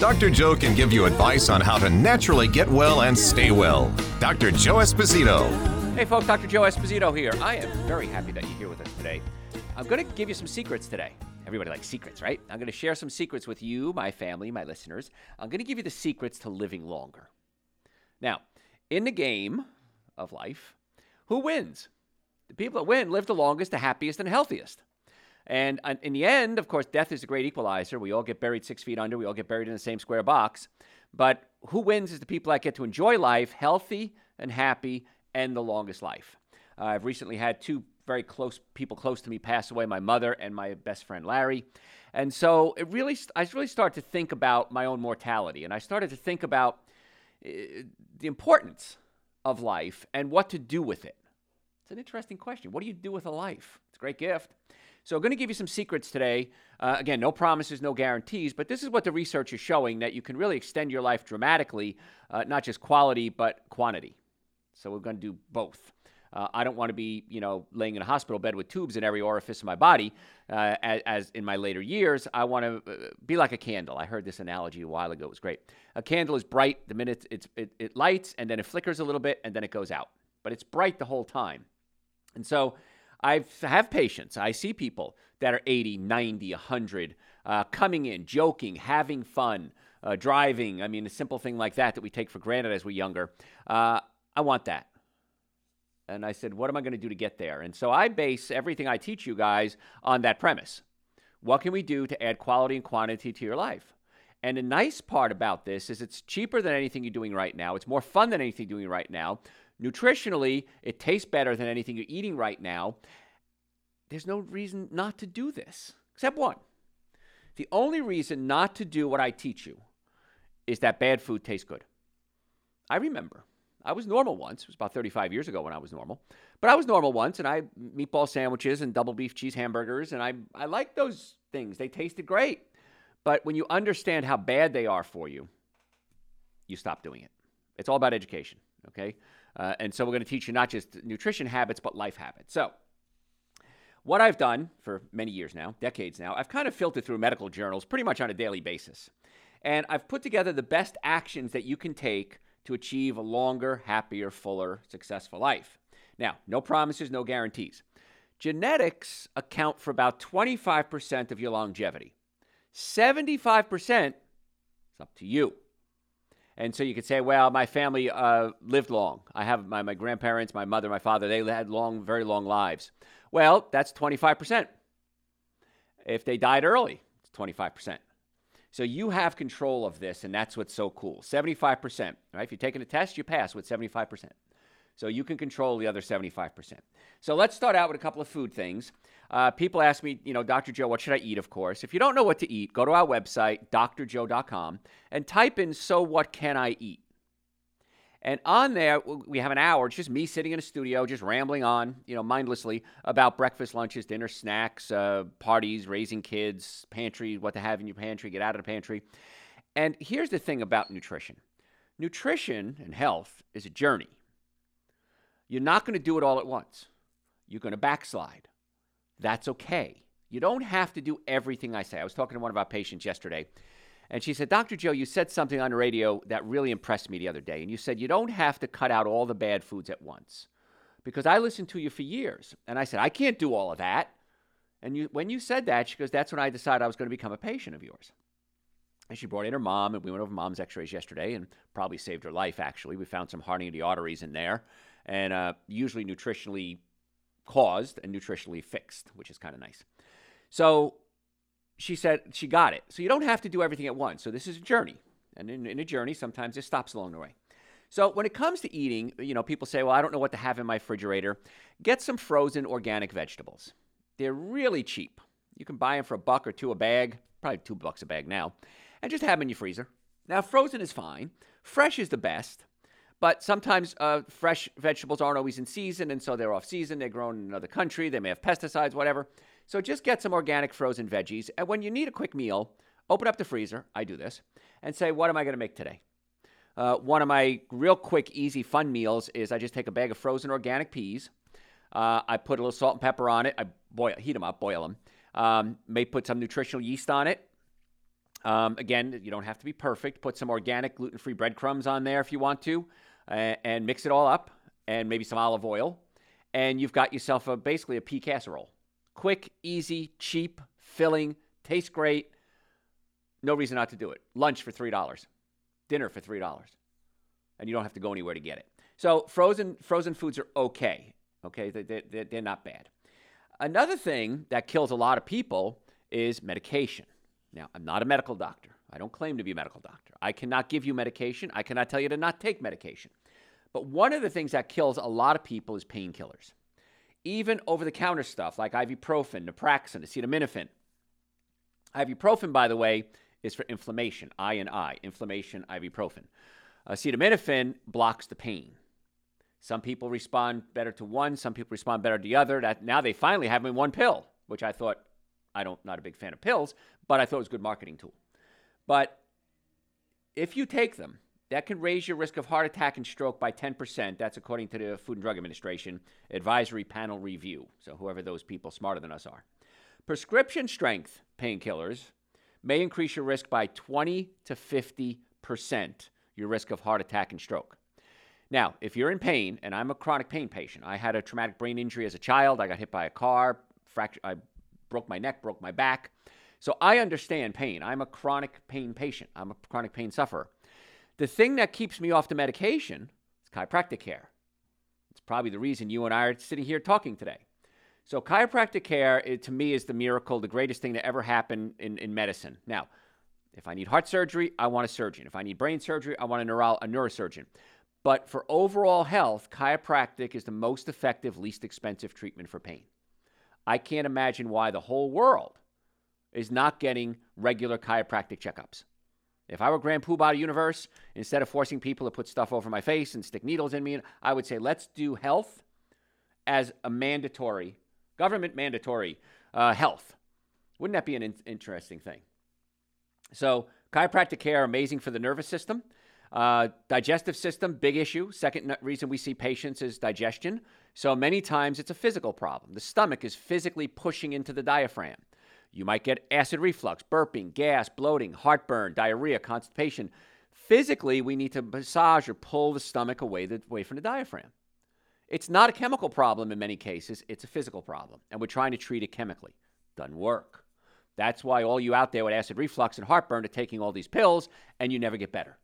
Dr. Joe can give you advice on how to naturally get well and stay well. Dr. Joe Esposito. Hey, folks, Dr. Joe Esposito here. I am very happy that you're here with us today. I'm going to give you some secrets today. Everybody likes secrets, right? I'm going to share some secrets with you, my family, my listeners. I'm going to give you the secrets to living longer. Now, in the game of life, who wins? The people that win live the longest, the happiest, and healthiest. And uh, in the end, of course, death is a great equalizer. We all get buried six feet under. We all get buried in the same square box. But who wins is the people that get to enjoy life, healthy and happy, and the longest life. Uh, I've recently had two very close people close to me pass away my mother and my best friend Larry. And so it really, I really started to think about my own mortality. And I started to think about uh, the importance of life and what to do with it. It's an interesting question. What do you do with a life? It's a great gift. So I'm going to give you some secrets today. Uh, again, no promises, no guarantees, but this is what the research is showing that you can really extend your life dramatically, uh, not just quality, but quantity. So we're going to do both. Uh, I don't want to be, you know, laying in a hospital bed with tubes in every orifice of my body. Uh, as, as, in my later years, I want to uh, be like a candle. I heard this analogy a while ago. It was great. A candle is bright the minute it, it lights, and then it flickers a little bit, and then it goes out. But it's bright the whole time. And so I have patients. I see people that are 80, 90, 100 uh, coming in, joking, having fun, uh, driving. I mean, a simple thing like that that we take for granted as we're younger. Uh, I want that. And I said, what am I going to do to get there? And so I base everything I teach you guys on that premise. What can we do to add quality and quantity to your life? And the nice part about this is it's cheaper than anything you're doing right now. It's more fun than anything you're doing right now. Nutritionally, it tastes better than anything you're eating right now. There's no reason not to do this, except one. The only reason not to do what I teach you is that bad food tastes good. I remember. I was normal once. It was about 35 years ago when I was normal. But I was normal once, and I meatball sandwiches and double beef cheese hamburgers, and I, I liked those things. They tasted great. But when you understand how bad they are for you, you stop doing it. It's all about education, okay? Uh, and so we're going to teach you not just nutrition habits, but life habits. So, what I've done for many years now, decades now, I've kind of filtered through medical journals pretty much on a daily basis. And I've put together the best actions that you can take to achieve a longer, happier, fuller, successful life. Now, no promises, no guarantees. Genetics account for about 25% of your longevity. 75% is up to you. And so you could say, well, my family uh, lived long. I have my, my grandparents, my mother, my father, they had long, very long lives. Well, that's 25%. If they died early, it's 25%. So you have control of this, and that's what's so cool. 75%. Right? If you're taking a test, you pass with 75%. So you can control the other 75%. So let's start out with a couple of food things. Uh, people ask me, you know, Dr. Joe, what should I eat, of course? If you don't know what to eat, go to our website, drjoe.com, and type in, so what can I eat? And on there, we have an hour. It's just me sitting in a studio, just rambling on, you know, mindlessly about breakfast, lunches, dinner, snacks, uh, parties, raising kids, pantry, what to have in your pantry, get out of the pantry. And here's the thing about nutrition nutrition and health is a journey. You're not going to do it all at once, you're going to backslide. That's okay. You don't have to do everything I say. I was talking to one of our patients yesterday, and she said, Dr. Joe, you said something on the radio that really impressed me the other day. And you said, you don't have to cut out all the bad foods at once. Because I listened to you for years. And I said, I can't do all of that. And you, when you said that, she goes, that's when I decided I was going to become a patient of yours. And she brought in her mom, and we went over mom's x rays yesterday and probably saved her life, actually. We found some hardening of the arteries in there, and uh, usually nutritionally caused and nutritionally fixed, which is kind of nice. So she said she got it. So you don't have to do everything at once. So this is a journey. And in, in a journey, sometimes it stops along the way. So when it comes to eating, you know, people say, well, I don't know what to have in my refrigerator. Get some frozen organic vegetables. They're really cheap. You can buy them for a buck or two a bag, probably two bucks a bag now, and just have them in your freezer. Now, frozen is fine. Fresh is the best. But sometimes uh, fresh vegetables aren't always in season, and so they're off season. They're grown in another country. They may have pesticides, whatever. So just get some organic frozen veggies. And when you need a quick meal, open up the freezer. I do this and say, what am I going to make today? Uh, one of my real quick, easy, fun meals is I just take a bag of frozen organic peas. Uh, I put a little salt and pepper on it. I boil, heat them up, boil them. Um, may put some nutritional yeast on it. Um, again, you don't have to be perfect. Put some organic, gluten free breadcrumbs on there if you want to, and mix it all up, and maybe some olive oil. And you've got yourself a, basically a pea casserole. Quick, easy, cheap, filling, tastes great. No reason not to do it. Lunch for $3, dinner for $3, and you don't have to go anywhere to get it. So frozen, frozen foods are okay. Okay, they, they, they're not bad. Another thing that kills a lot of people is medication. Now, I'm not a medical doctor. I don't claim to be a medical doctor. I cannot give you medication. I cannot tell you to not take medication. But one of the things that kills a lot of people is painkillers. Even over the counter stuff like ibuprofen, naproxen, acetaminophen. Ibuprofen, by the way, is for inflammation, I and I, inflammation, ibuprofen. Acetaminophen blocks the pain. Some people respond better to one, some people respond better to the other. That now they finally have them in one pill, which I thought I don't not a big fan of pills, but I thought it was a good marketing tool. But if you take them, that can raise your risk of heart attack and stroke by 10%. That's according to the Food and Drug Administration Advisory Panel Review. So, whoever those people smarter than us are. Prescription strength painkillers may increase your risk by 20 to 50%, your risk of heart attack and stroke. Now, if you're in pain, and I'm a chronic pain patient, I had a traumatic brain injury as a child. I got hit by a car, fractured, I broke my neck, broke my back. So I understand pain. I'm a chronic pain patient. I'm a chronic pain sufferer. The thing that keeps me off the medication is chiropractic care. It's probably the reason you and I are sitting here talking today. So chiropractic care, it, to me, is the miracle, the greatest thing that ever happened in, in medicine. Now, if I need heart surgery, I want a surgeon. If I need brain surgery, I want a, neuro- a neurosurgeon. But for overall health, chiropractic is the most effective, least expensive treatment for pain. I can't imagine why the whole world is not getting regular chiropractic checkups. If I were Grand Poobah Universe, instead of forcing people to put stuff over my face and stick needles in me, I would say let's do health as a mandatory, government mandatory uh, health. Wouldn't that be an in- interesting thing? So, chiropractic care, amazing for the nervous system. Uh, digestive system, big issue. Second reason we see patients is digestion. So many times it's a physical problem. The stomach is physically pushing into the diaphragm. You might get acid reflux, burping, gas, bloating, heartburn, diarrhea, constipation. Physically, we need to massage or pull the stomach away, the, away from the diaphragm. It's not a chemical problem in many cases, it's a physical problem. And we're trying to treat it chemically. Doesn't work. That's why all you out there with acid reflux and heartburn are taking all these pills and you never get better.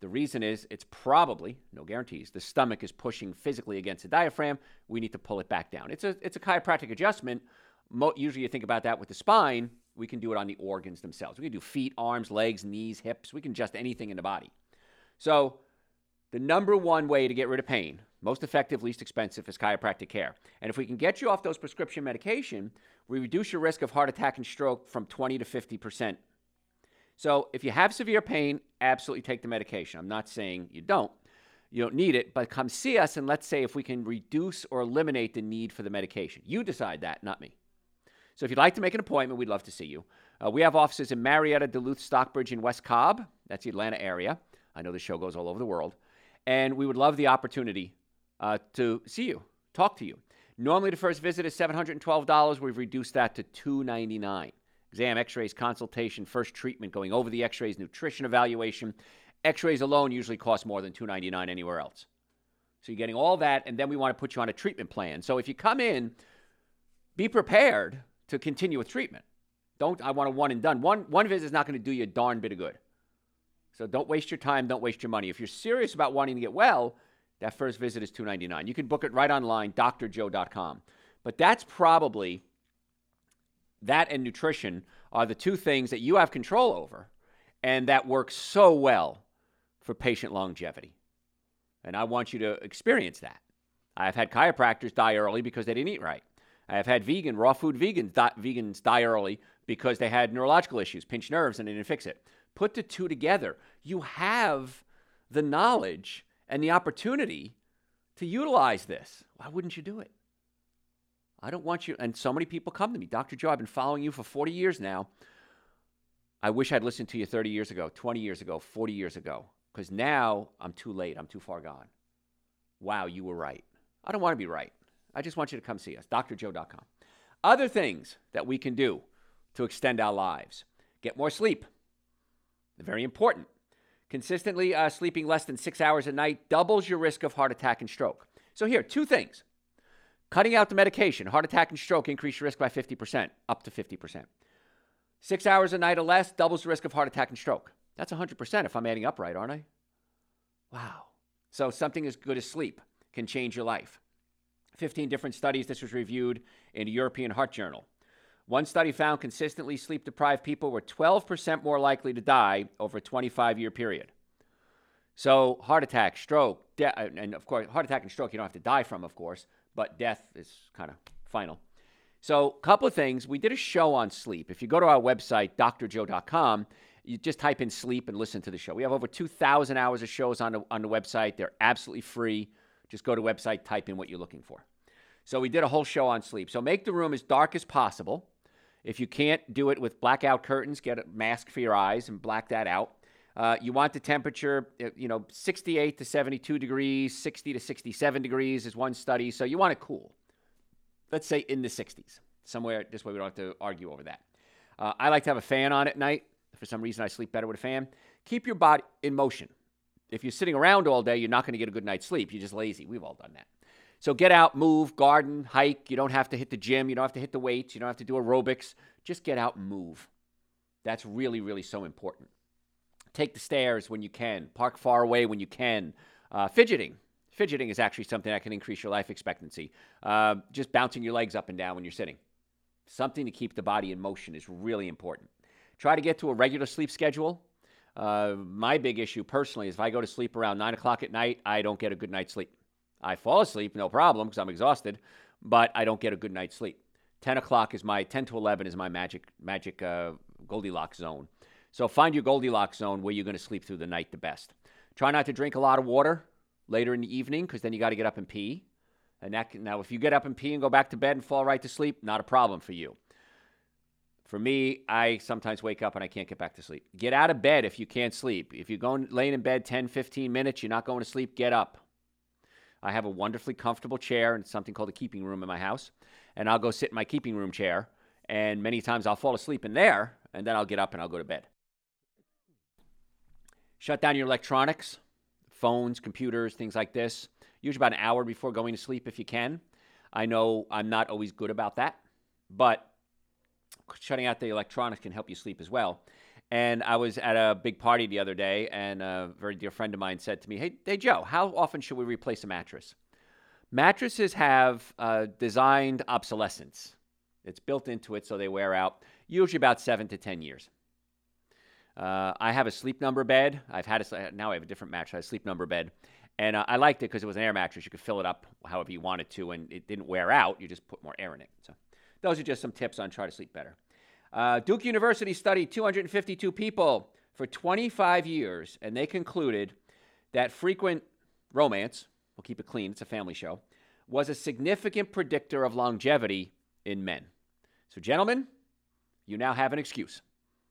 The reason is it's probably, no guarantees, the stomach is pushing physically against the diaphragm. We need to pull it back down. It's a, it's a chiropractic adjustment. Mo- usually you think about that with the spine. We can do it on the organs themselves. We can do feet, arms, legs, knees, hips. We can adjust anything in the body. So, the number one way to get rid of pain, most effective, least expensive, is chiropractic care. And if we can get you off those prescription medication, we reduce your risk of heart attack and stroke from 20 to 50 percent so if you have severe pain, absolutely take the medication. I'm not saying you don't. You don't need it, but come see us and let's say if we can reduce or eliminate the need for the medication. You decide that, not me. So if you'd like to make an appointment, we'd love to see you. Uh, we have offices in Marietta, Duluth, Stockbridge, and West Cobb. That's the Atlanta area. I know the show goes all over the world. And we would love the opportunity uh, to see you, talk to you. Normally, the first visit is $712. We've reduced that to 299 exam, x rays, consultation, first treatment, going over the x rays, nutrition evaluation. X rays alone usually cost more than 299 anywhere else. So you're getting all that, and then we want to put you on a treatment plan. So if you come in, be prepared to continue with treatment. Don't, I want a one and done. One, one visit is not going to do you a darn bit of good. So don't waste your time, don't waste your money. If you're serious about wanting to get well, that first visit is 299. You can book it right online, drjoe.com. But that's probably that and nutrition are the two things that you have control over and that work so well for patient longevity. And I want you to experience that. I've had chiropractors die early because they didn't eat right. I have had vegan, raw food vegans die, vegans die early because they had neurological issues, pinched nerves, and they didn't fix it. Put the two together. You have the knowledge and the opportunity to utilize this. Why wouldn't you do it? I don't want you. And so many people come to me, Dr. Joe, I've been following you for 40 years now. I wish I'd listened to you 30 years ago, 20 years ago, 40 years ago, because now I'm too late. I'm too far gone. Wow, you were right. I don't want to be right. I just want you to come see us, drjoe.com. Other things that we can do to extend our lives get more sleep. Very important. Consistently uh, sleeping less than six hours a night doubles your risk of heart attack and stroke. So, here, two things cutting out the medication, heart attack and stroke increase your risk by 50%, up to 50%. Six hours a night or less doubles the risk of heart attack and stroke. That's 100% if I'm adding up right, aren't I? Wow. So, something as good as sleep can change your life. 15 different studies. This was reviewed in a European Heart Journal. One study found consistently sleep deprived people were 12% more likely to die over a 25 year period. So, heart attack, stroke, de- and of course, heart attack and stroke you don't have to die from, of course, but death is kind of final. So, a couple of things. We did a show on sleep. If you go to our website, drjoe.com, you just type in sleep and listen to the show. We have over 2,000 hours of shows on the, on the website. They're absolutely free. Just go to website, type in what you're looking for. So, we did a whole show on sleep. So, make the room as dark as possible. If you can't do it with blackout curtains, get a mask for your eyes and black that out. Uh, you want the temperature, uh, you know, 68 to 72 degrees, 60 to 67 degrees is one study. So you want it cool. Let's say in the 60s, somewhere. This way we don't have to argue over that. Uh, I like to have a fan on at night. For some reason, I sleep better with a fan. Keep your body in motion. If you're sitting around all day, you're not going to get a good night's sleep. You're just lazy. We've all done that. So get out, move, garden, hike. You don't have to hit the gym. You don't have to hit the weights. You don't have to do aerobics. Just get out and move. That's really, really so important. Take the stairs when you can. Park far away when you can. Uh, fidgeting. Fidgeting is actually something that can increase your life expectancy. Uh, just bouncing your legs up and down when you're sitting. Something to keep the body in motion is really important. Try to get to a regular sleep schedule. Uh, my big issue personally is if I go to sleep around 9 o'clock at night, I don't get a good night's sleep. I fall asleep, no problem, because I'm exhausted, but I don't get a good night's sleep. 10 o'clock is my 10 to 11 is my magic magic uh, Goldilocks zone. So find your Goldilocks zone where you're going to sleep through the night the best. Try not to drink a lot of water later in the evening because then you got to get up and pee. And that can, now, if you get up and pee and go back to bed and fall right to sleep, not a problem for you. For me, I sometimes wake up and I can't get back to sleep. Get out of bed if you can't sleep. If you're going laying in bed 10, 15 minutes, you're not going to sleep, get up. I have a wonderfully comfortable chair and something called a keeping room in my house. And I'll go sit in my keeping room chair. And many times I'll fall asleep in there and then I'll get up and I'll go to bed. Shut down your electronics, phones, computers, things like this. Usually about an hour before going to sleep if you can. I know I'm not always good about that, but shutting out the electronics can help you sleep as well. And I was at a big party the other day, and a very dear friend of mine said to me, Hey, hey Joe, how often should we replace a mattress? Mattresses have uh, designed obsolescence. It's built into it so they wear out, usually about seven to 10 years. Uh, I have a sleep number bed. I've had a, now I have a different mattress. I have a sleep number bed, and uh, I liked it because it was an air mattress. You could fill it up however you wanted to, and it didn't wear out. You just put more air in it. So, those are just some tips on try to sleep better. Uh, Duke University studied 252 people for 25 years, and they concluded that frequent romance, we'll keep it clean, it's a family show, was a significant predictor of longevity in men. So, gentlemen, you now have an excuse.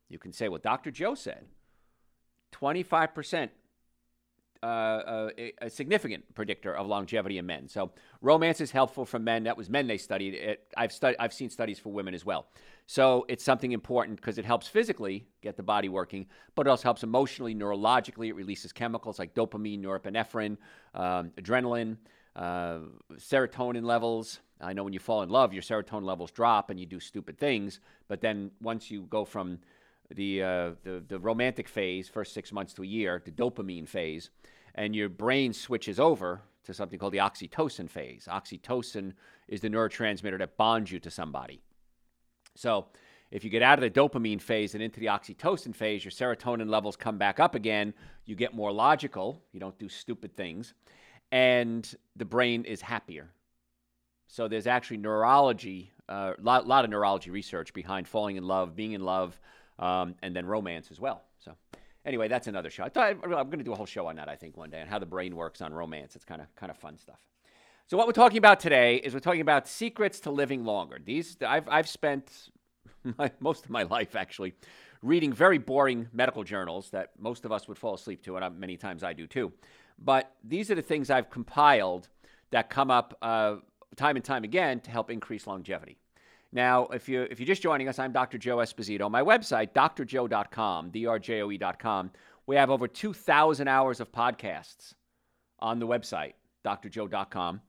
You can say, well, Dr. Joe said 25% uh, uh, a, a, significant predictor of longevity in men. So romance is helpful for men. That was men they studied. It, I've, I've seen studies for women as well. So it's something important because it helps physically get the body working, but it also helps emotionally, neurologically. It releases chemicals like dopamine, norepinephrine, um, adrenaline, uh, serotonin levels. I know when you fall in love, your serotonin levels drop and you do stupid things. But then once you go from the, uh, the, the romantic phase, first six months to a year, the dopamine phase, and your brain switches over to something called the oxytocin phase. Oxytocin is the neurotransmitter that bonds you to somebody. So, if you get out of the dopamine phase and into the oxytocin phase, your serotonin levels come back up again. You get more logical. You don't do stupid things. And the brain is happier. So, there's actually neurology, a uh, lot, lot of neurology research behind falling in love, being in love, um, and then romance as well. So, Anyway, that's another show. I thought I, I'm going to do a whole show on that. I think one day on how the brain works on romance. It's kind of kind of fun stuff. So what we're talking about today is we're talking about secrets to living longer. These I've I've spent my, most of my life actually reading very boring medical journals that most of us would fall asleep to, and I, many times I do too. But these are the things I've compiled that come up uh, time and time again to help increase longevity. Now, if you if you're just joining us, I'm Dr. Joe Esposito. My website, drjoe.com, drjoe.com. We have over 2,000 hours of podcasts on the website, drjoe.com.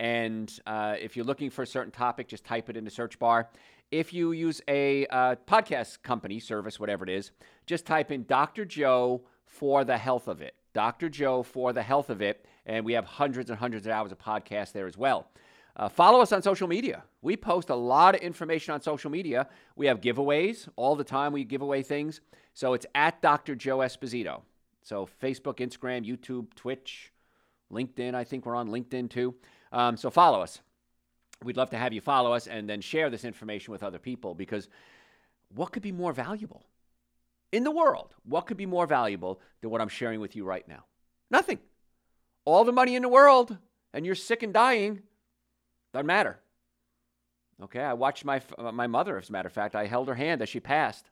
And uh, if you're looking for a certain topic, just type it in the search bar. If you use a uh, podcast company, service, whatever it is, just type in Dr. Joe for the health of it. Dr. Joe for the health of it. And we have hundreds and hundreds of hours of podcasts there as well. Uh, follow us on social media. We post a lot of information on social media. We have giveaways all the time. We give away things. So it's at Dr. Joe Esposito. So Facebook, Instagram, YouTube, Twitch, LinkedIn. I think we're on LinkedIn too. Um, so follow us. We'd love to have you follow us and then share this information with other people because what could be more valuable in the world? What could be more valuable than what I'm sharing with you right now? Nothing. All the money in the world, and you're sick and dying doesn't matter. Okay, I watched my, my mother, as a matter of fact. I held her hand as she passed.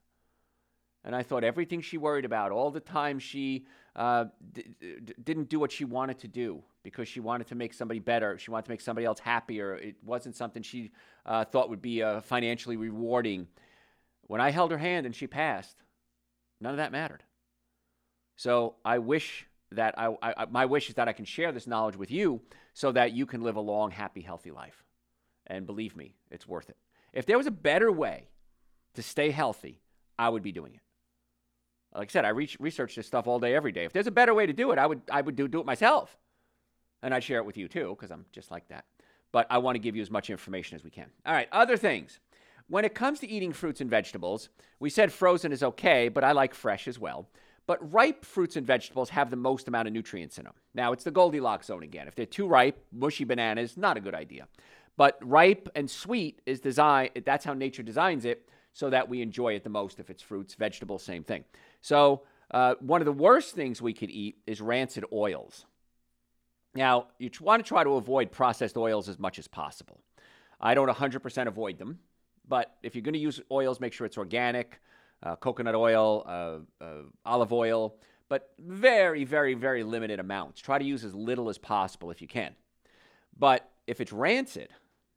And I thought everything she worried about, all the time she uh, d- d- didn't do what she wanted to do because she wanted to make somebody better, she wanted to make somebody else happier. It wasn't something she uh, thought would be uh, financially rewarding. When I held her hand and she passed, none of that mattered. So I wish that I, I, my wish is that I can share this knowledge with you so that you can live a long, happy, healthy life. And believe me, it's worth it. If there was a better way to stay healthy, I would be doing it. Like I said, I re- research this stuff all day, every day. If there's a better way to do it, I would, I would do, do it myself. And I'd share it with you too, because I'm just like that. But I want to give you as much information as we can. All right, other things. When it comes to eating fruits and vegetables, we said frozen is okay, but I like fresh as well. But ripe fruits and vegetables have the most amount of nutrients in them. Now, it's the Goldilocks zone again. If they're too ripe, mushy bananas, not a good idea. But ripe and sweet is designed, that's how nature designs it, so that we enjoy it the most. If it's fruits, vegetables, same thing. So, uh, one of the worst things we could eat is rancid oils. Now, you want to try to avoid processed oils as much as possible. I don't 100% avoid them, but if you're going to use oils, make sure it's organic uh, coconut oil, uh, uh, olive oil, but very, very, very limited amounts. Try to use as little as possible if you can. But if it's rancid,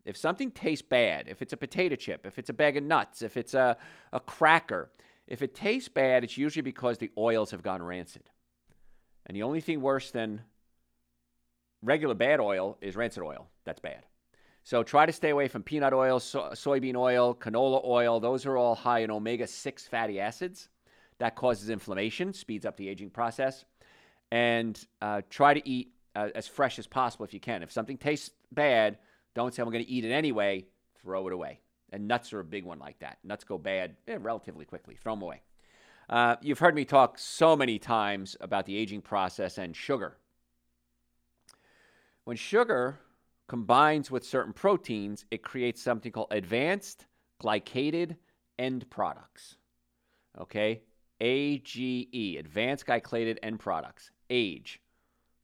if something tastes bad, if it's a potato chip, if it's a bag of nuts, if it's a, a cracker, if it tastes bad, it's usually because the oils have gone rancid. And the only thing worse than regular bad oil is rancid oil. That's bad. So try to stay away from peanut oil, so- soybean oil, canola oil. Those are all high in omega 6 fatty acids. That causes inflammation, speeds up the aging process. And uh, try to eat uh, as fresh as possible if you can. If something tastes bad, don't say, I'm going to eat it anyway. Throw it away. And nuts are a big one like that. Nuts go bad eh, relatively quickly. Throw them away. Uh, you've heard me talk so many times about the aging process and sugar. When sugar combines with certain proteins, it creates something called advanced glycated end products. Okay? AGE, advanced glycated end products. Age.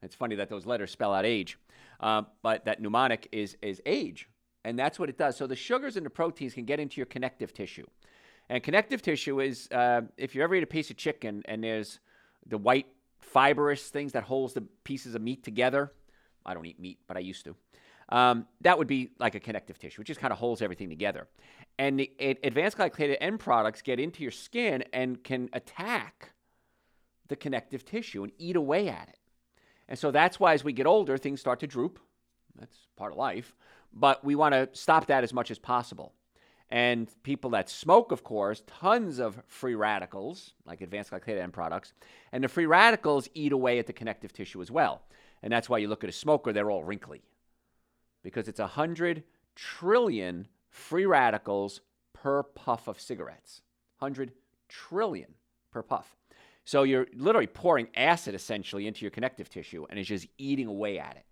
It's funny that those letters spell out age, uh, but that mnemonic is, is age. And that's what it does. So the sugars and the proteins can get into your connective tissue. And connective tissue is, uh, if you ever eat a piece of chicken and there's the white fibrous things that holds the pieces of meat together. I don't eat meat, but I used to. Um, that would be like a connective tissue, which just kind of holds everything together. And the advanced glycated end products get into your skin and can attack the connective tissue and eat away at it. And so that's why as we get older, things start to droop. That's part of life. But we want to stop that as much as possible. And people that smoke, of course, tons of free radicals, like advanced glycated end products. And the free radicals eat away at the connective tissue as well. And that's why you look at a smoker, they're all wrinkly because it's 100 trillion free radicals per puff of cigarettes. 100 trillion per puff. So you're literally pouring acid essentially into your connective tissue and it's just eating away at it.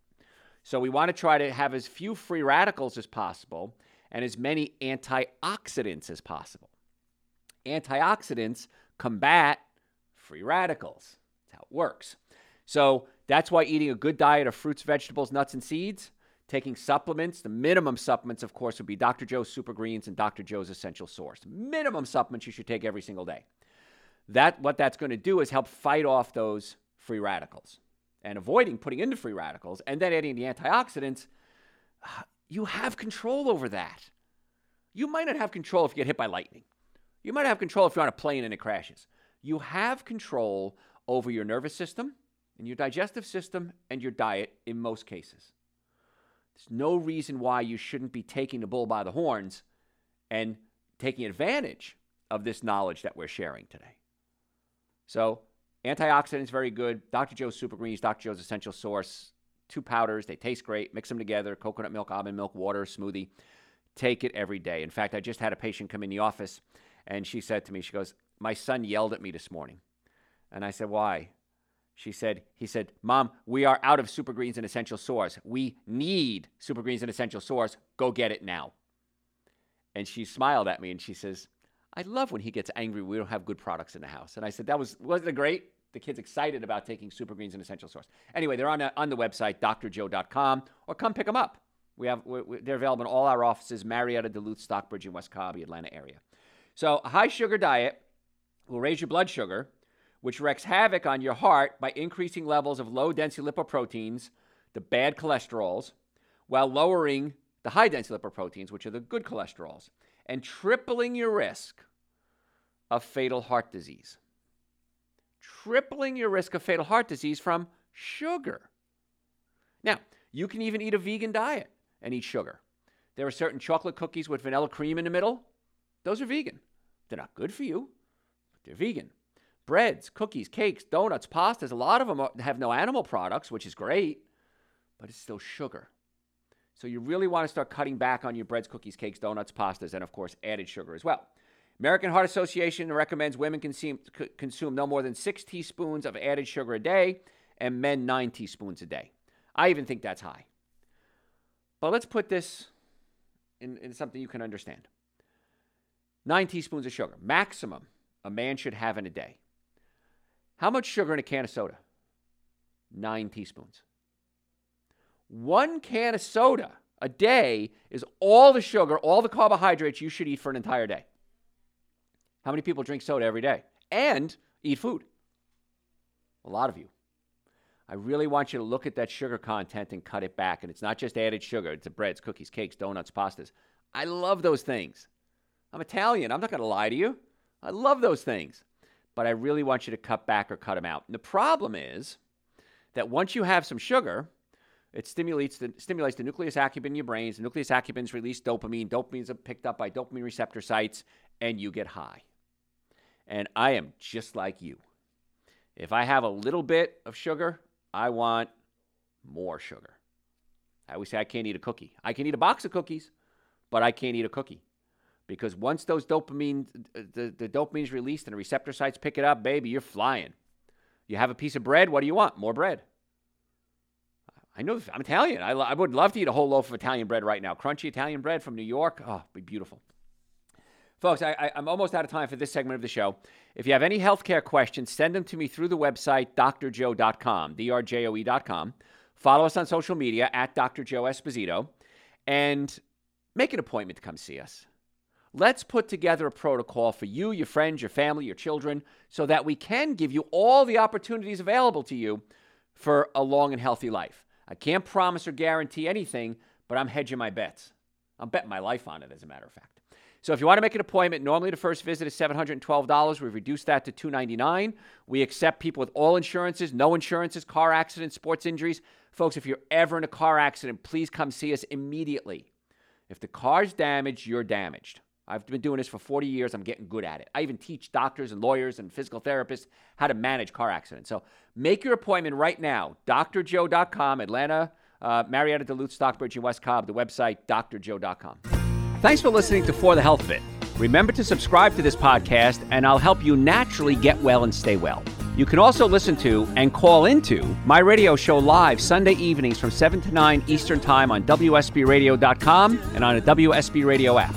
So we want to try to have as few free radicals as possible and as many antioxidants as possible. Antioxidants combat free radicals. That's how it works. So that's why eating a good diet of fruits, vegetables, nuts, and seeds, taking supplements, the minimum supplements, of course, would be Dr. Joe's Super Greens and Dr. Joe's Essential Source. Minimum supplements you should take every single day. That what that's going to do is help fight off those free radicals and avoiding putting into free radicals and then adding the antioxidants. You have control over that. You might not have control if you get hit by lightning. You might have control if you're on a plane and it crashes. You have control over your nervous system and your digestive system and your diet in most cases. There's no reason why you shouldn't be taking the bull by the horns and taking advantage of this knowledge that we're sharing today. So, antioxidants very good. Dr. Joe's Super Greens, Dr. Joe's Essential Source, two powders. They taste great. Mix them together coconut milk, almond milk, water, smoothie. Take it every day. In fact, I just had a patient come in the office and she said to me, she goes, My son yelled at me this morning. And I said, Why? She said, He said, Mom, we are out of Super Greens and Essential Source. We need Super Greens and Essential Source. Go get it now. And she smiled at me and she says, I love when he gets angry. We don't have good products in the house. And I said, that was, wasn't it great? The kid's excited about taking Super Greens and Essential Source. Anyway, they're on, on the website, drjoe.com, or come pick them up. We have, we, they're available in all our offices, Marietta, Duluth, Stockbridge, and West Cobb, Atlanta area. So a high sugar diet will raise your blood sugar, which wreaks havoc on your heart by increasing levels of low density lipoproteins, the bad cholesterols, while lowering the high density lipoproteins, which are the good cholesterols, and tripling your risk of fatal heart disease. Tripling your risk of fatal heart disease from sugar. Now, you can even eat a vegan diet and eat sugar. There are certain chocolate cookies with vanilla cream in the middle. Those are vegan. They're not good for you, but they're vegan. Breads, cookies, cakes, donuts, pastas, a lot of them have no animal products, which is great, but it's still sugar. So you really want to start cutting back on your breads, cookies, cakes, donuts, pastas, and of course, added sugar as well. American Heart Association recommends women consume, consume no more than six teaspoons of added sugar a day and men nine teaspoons a day. I even think that's high. But let's put this in, in something you can understand. Nine teaspoons of sugar, maximum a man should have in a day. How much sugar in a can of soda? Nine teaspoons. One can of soda a day is all the sugar, all the carbohydrates you should eat for an entire day. How many people drink soda every day and eat food? A lot of you. I really want you to look at that sugar content and cut it back. And it's not just added sugar, it's the breads, cookies, cakes, donuts, pastas. I love those things. I'm Italian. I'm not going to lie to you. I love those things. But I really want you to cut back or cut them out. And the problem is that once you have some sugar, it stimulates the, stimulates the nucleus accumbens in your brains. The nucleus accumbens release dopamine. Dopamine is picked up by dopamine receptor sites, and you get high. And I am just like you. If I have a little bit of sugar, I want more sugar. I always say I can't eat a cookie. I can eat a box of cookies, but I can't eat a cookie. Because once those dopamine, the, the dopamine is released and the receptor sites pick it up, baby, you're flying. You have a piece of bread, what do you want? More bread. I know I'm Italian. I, I would love to eat a whole loaf of Italian bread right now. Crunchy Italian bread from New York. Oh, be beautiful. Folks, I, I'm almost out of time for this segment of the show. If you have any healthcare questions, send them to me through the website, drjoe.com, D-R-J-O-E.com. Follow us on social media at Dr. Joe Esposito, and make an appointment to come see us. Let's put together a protocol for you, your friends, your family, your children, so that we can give you all the opportunities available to you for a long and healthy life. I can't promise or guarantee anything, but I'm hedging my bets. I'm betting my life on it, as a matter of fact. So if you want to make an appointment, normally the first visit is $712. We've reduced that to 299. We accept people with all insurances, no insurances, car accidents, sports injuries. Folks, if you're ever in a car accident, please come see us immediately. If the car's damaged, you're damaged. I've been doing this for 40 years. I'm getting good at it. I even teach doctors and lawyers and physical therapists how to manage car accidents. So make your appointment right now. drjoe.com, Atlanta, uh, Marietta, Duluth, Stockbridge, and West Cobb. The website, drjoe.com. Thanks for listening to For the Health of It. Remember to subscribe to this podcast, and I'll help you naturally get well and stay well. You can also listen to and call into my radio show live Sunday evenings from 7 to 9 Eastern Time on WSBRadio.com and on a WSB Radio app.